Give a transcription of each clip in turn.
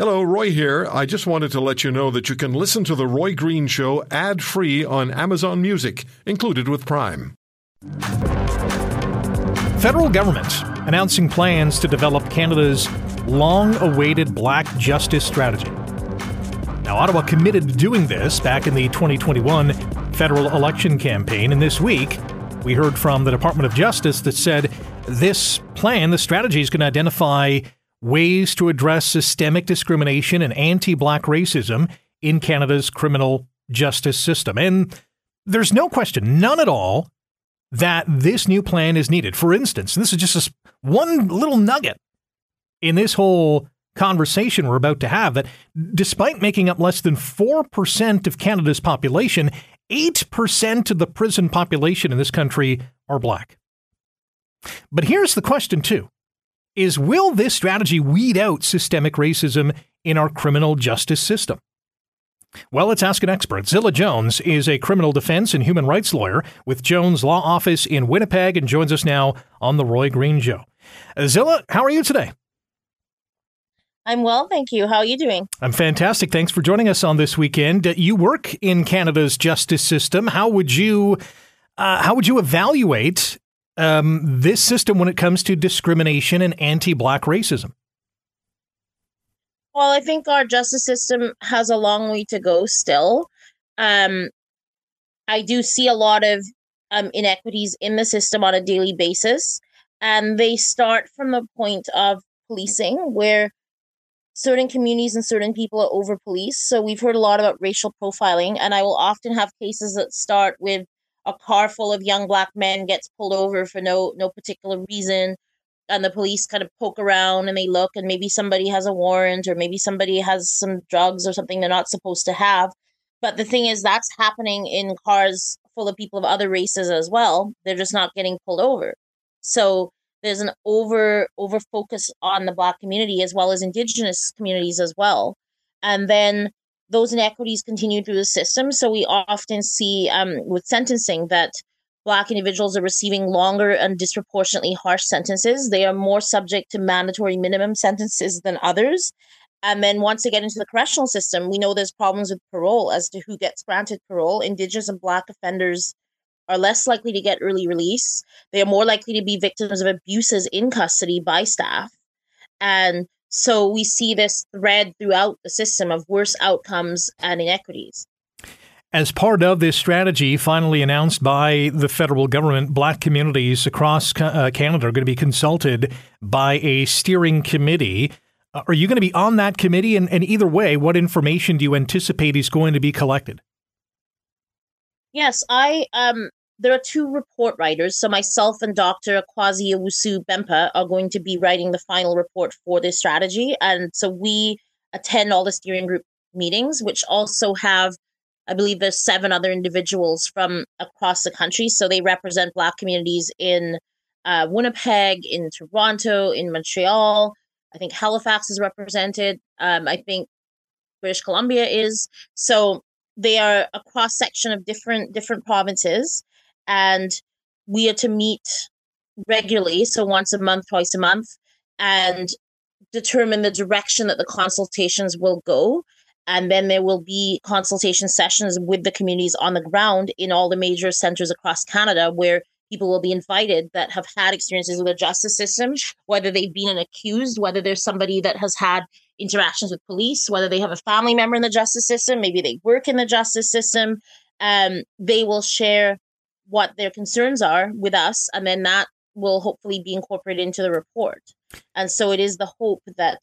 Hello, Roy here. I just wanted to let you know that you can listen to The Roy Green Show ad free on Amazon Music, included with Prime. Federal government announcing plans to develop Canada's long awaited black justice strategy. Now, Ottawa committed to doing this back in the 2021 federal election campaign, and this week we heard from the Department of Justice that said this plan, the strategy, is going to identify ways to address systemic discrimination and anti black racism in Canada's criminal justice system. And there's no question, none at all, that this new plan is needed. For instance, this is just one little nugget in this whole conversation we're about to have that despite making up less than 4% of Canada's population, 8% of the prison population in this country are black. But here's the question, too is will this strategy weed out systemic racism in our criminal justice system? Well, let's ask an expert. Zilla Jones is a criminal defense and human rights lawyer with Jones Law Office in Winnipeg and joins us now on The Roy Green Show. Uh, Zilla, how are you today? I'm well, thank you. How are you doing? I'm fantastic. Thanks for joining us on this weekend. Uh, you work in Canada's justice system. How would you uh, how would you evaluate um, this system when it comes to discrimination and anti black racism? Well, I think our justice system has a long way to go still. Um, I do see a lot of um, inequities in the system on a daily basis. And they start from the point of policing, where certain communities and certain people are over policed. So we've heard a lot about racial profiling, and I will often have cases that start with a car full of young black men gets pulled over for no no particular reason and the police kind of poke around and they look and maybe somebody has a warrant or maybe somebody has some drugs or something they're not supposed to have. But the thing is that's happening in cars full of people of other races as well. They're just not getting pulled over. So there's an over over focus on the black community as well as indigenous communities as well. And then those inequities continue through the system. So we often see um, with sentencing that Black individuals are receiving longer and disproportionately harsh sentences. They are more subject to mandatory minimum sentences than others. And then once they get into the correctional system, we know there's problems with parole as to who gets granted parole. Indigenous and Black offenders are less likely to get early release. They are more likely to be victims of abuses in custody by staff. And so we see this thread throughout the system of worse outcomes and inequities. As part of this strategy, finally announced by the federal government, black communities across uh, Canada are going to be consulted by a steering committee. Uh, are you going to be on that committee? And, and either way, what information do you anticipate is going to be collected? Yes, I um, there are two report writers. So myself and Dr. Kwasi Owusu Bempah are going to be writing the final report for this strategy. And so we attend all the steering group meetings, which also have, I believe there's seven other individuals from across the country. So they represent Black communities in uh, Winnipeg, in Toronto, in Montreal. I think Halifax is represented. Um, I think British Columbia is. So they are a cross section of different different provinces and we are to meet regularly, so once a month, twice a month, and determine the direction that the consultations will go. And then there will be consultation sessions with the communities on the ground in all the major centers across Canada where people will be invited that have had experiences with the justice system, whether they've been an accused, whether there's somebody that has had interactions with police, whether they have a family member in the justice system, maybe they work in the justice system. Um, they will share what their concerns are with us, and then that will hopefully be incorporated into the report. And so it is the hope that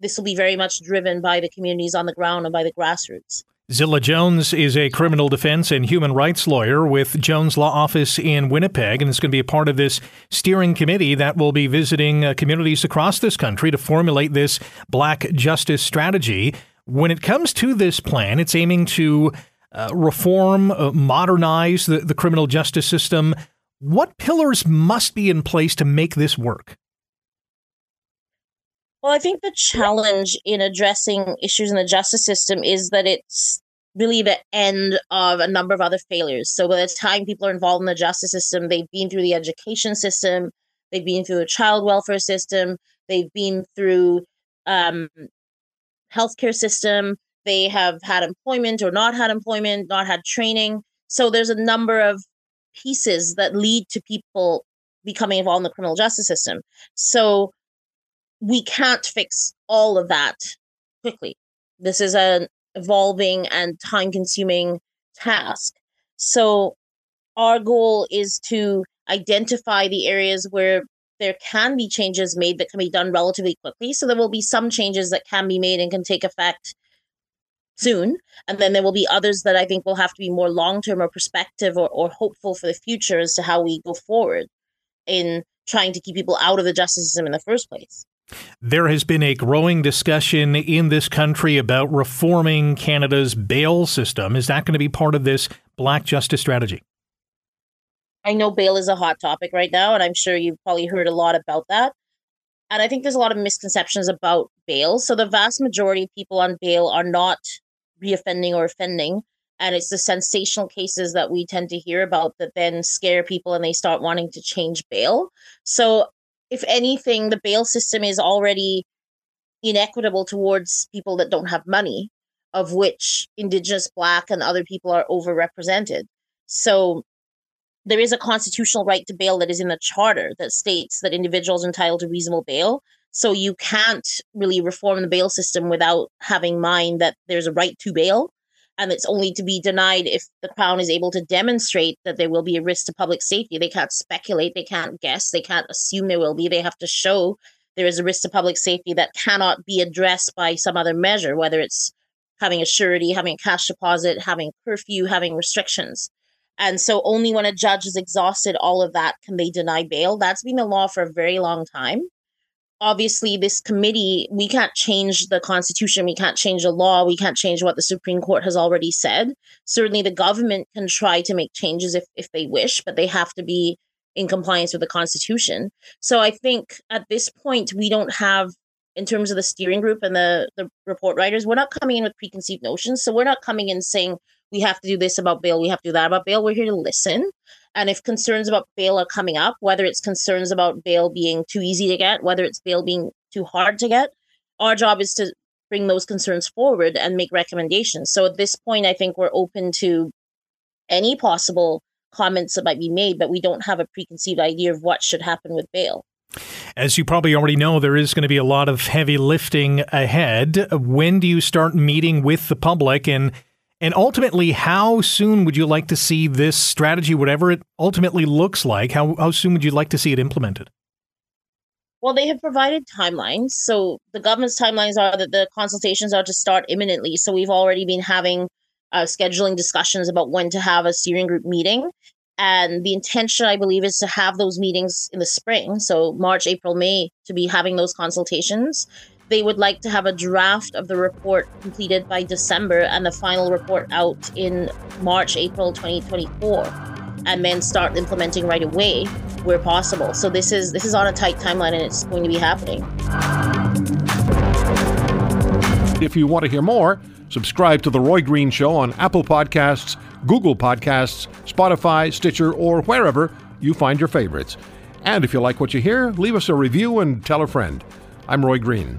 this will be very much driven by the communities on the ground and by the grassroots. Zilla Jones is a criminal defense and human rights lawyer with Jones Law Office in Winnipeg, and is going to be a part of this steering committee that will be visiting uh, communities across this country to formulate this black justice strategy. When it comes to this plan, it's aiming to uh, reform, uh, modernize the, the criminal justice system. What pillars must be in place to make this work? Well, I think the challenge in addressing issues in the justice system is that it's really the end of a number of other failures. So by the time people are involved in the justice system, they've been through the education system, they've been through the child welfare system, they've been through um, healthcare system. They have had employment or not had employment, not had training. So there's a number of pieces that lead to people becoming involved in the criminal justice system. So we can't fix all of that quickly. This is an evolving and time consuming task. So our goal is to identify the areas where there can be changes made that can be done relatively quickly. So there will be some changes that can be made and can take effect soon. And then there will be others that I think will have to be more long term or perspective or, or hopeful for the future as to how we go forward in trying to keep people out of the justice system in the first place. There has been a growing discussion in this country about reforming Canada's bail system. Is that going to be part of this black justice strategy? I know bail is a hot topic right now, and I'm sure you've probably heard a lot about that. And I think there's a lot of misconceptions about bail. So the vast majority of people on bail are not reoffending or offending. And it's the sensational cases that we tend to hear about that then scare people and they start wanting to change bail. So, if anything, the bail system is already inequitable towards people that don't have money, of which Indigenous, Black, and other people are overrepresented. So, there is a constitutional right to bail that is in the charter that states that individuals entitled to reasonable bail. So you can't really reform the bail system without having mind that there's a right to bail and it's only to be denied if the crown is able to demonstrate that there will be a risk to public safety. They can't speculate, they can't guess, they can't assume there will be. They have to show there is a risk to public safety that cannot be addressed by some other measure, whether it's having a surety, having a cash deposit, having curfew, having restrictions. And so only when a judge has exhausted all of that can they deny bail. That's been the law for a very long time obviously this committee we can't change the constitution we can't change the law we can't change what the supreme court has already said. Certainly the government can try to make changes if, if they wish but they have to be in compliance with the constitution. So i think at this point we don't have in terms of the steering group and the the report writers we're not coming in with preconceived notions. So we're not coming in saying we have to do this about bail we have to do that about bail. We're here to listen and if concerns about bail are coming up, whether it's concerns about bail being too easy to get, whether it's bail being too hard to get, our job is to bring those concerns forward and make recommendations. So at this point, I think we're open to any possible comments that might be made, but we don't have a preconceived idea of what should happen with bail. As you probably already know, there is going to be a lot of heavy lifting ahead. When do you start meeting with the public and and ultimately, how soon would you like to see this strategy, whatever it ultimately looks like, how, how soon would you like to see it implemented? Well, they have provided timelines. So the government's timelines are that the consultations are to start imminently. So we've already been having uh, scheduling discussions about when to have a steering group meeting. And the intention, I believe, is to have those meetings in the spring. So March, April, May, to be having those consultations they would like to have a draft of the report completed by December and the final report out in March, April 2024, and then start implementing right away where possible. So this is this is on a tight timeline and it's going to be happening. If you want to hear more, subscribe to the Roy Green Show on Apple Podcasts, Google Podcasts, Spotify, Stitcher, or wherever you find your favorites. And if you like what you hear, leave us a review and tell a friend. I'm Roy Green.